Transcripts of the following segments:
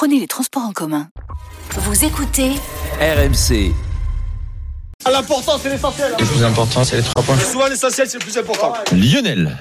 prenez les transports en commun. Vous écoutez RMC. L'important, c'est l'essentiel. Le plus important, c'est les trois points. Souvent, l'essentiel, c'est le plus important. Lionel.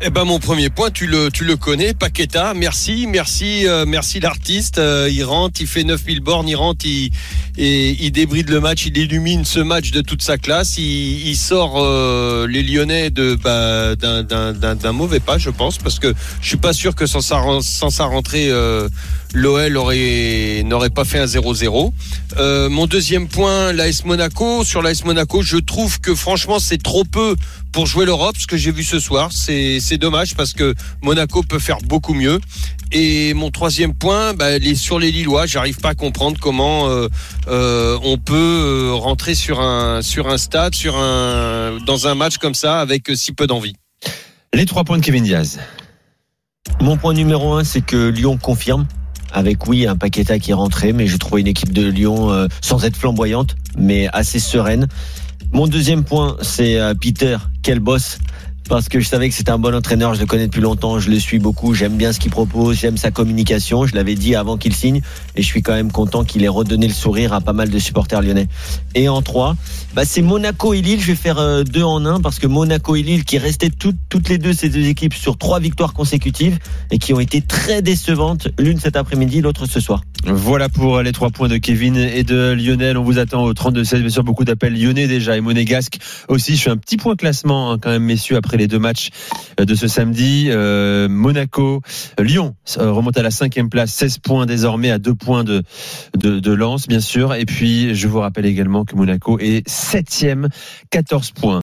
Eh ben mon premier point, tu le tu le connais, Paqueta. Merci, merci, euh, merci l'artiste. Euh, il rentre, il fait 9000 bornes, il rentre, il débride le match, il illumine ce match de toute sa classe. Il, sort euh, les Lyonnais de bah, d'un mauvais pas, je pense, parce que je suis pas sûr que sans sa sans sa rentrée. L'OL aurait n'aurait pas fait un 0-0. Euh, mon deuxième point, l'AS Monaco. Sur l'AS Monaco, je trouve que franchement c'est trop peu pour jouer l'Europe. Ce que j'ai vu ce soir, c'est dommage parce que Monaco peut faire beaucoup mieux. Et mon troisième point, bah, sur les Lillois, j'arrive pas à comprendre comment euh, euh, on peut rentrer sur un stade, dans un match comme ça avec si peu d'envie. Les trois points de Kevin Diaz. Mon point numéro un, c'est que Lyon confirme. Avec oui un Paqueta qui est rentré, mais je trouve une équipe de Lyon euh, sans être flamboyante, mais assez sereine. Mon deuxième point, c'est euh, Peter, quel boss parce que je savais que c'était un bon entraîneur, je le connais depuis longtemps, je le suis beaucoup, j'aime bien ce qu'il propose, j'aime sa communication, je l'avais dit avant qu'il signe, et je suis quand même content qu'il ait redonné le sourire à pas mal de supporters lyonnais. Et en trois, bah c'est Monaco et Lille, je vais faire euh, deux en un, parce que Monaco et Lille qui restaient toutes, toutes les deux ces deux équipes sur trois victoires consécutives, et qui ont été très décevantes, l'une cet après-midi, l'autre ce soir. Voilà pour les trois points de Kevin et de Lionel. On vous attend au 32-16. Bien sûr, beaucoup d'appels lyonnais déjà et monégasque aussi. Je fais un petit point classement hein, quand même, messieurs, après les deux matchs euh, de ce samedi. Euh, Monaco, Lyon euh, remonte à la cinquième place, 16 points désormais à deux points de, de, bien sûr. Et puis, je vous rappelle également que Monaco est septième, 14 points.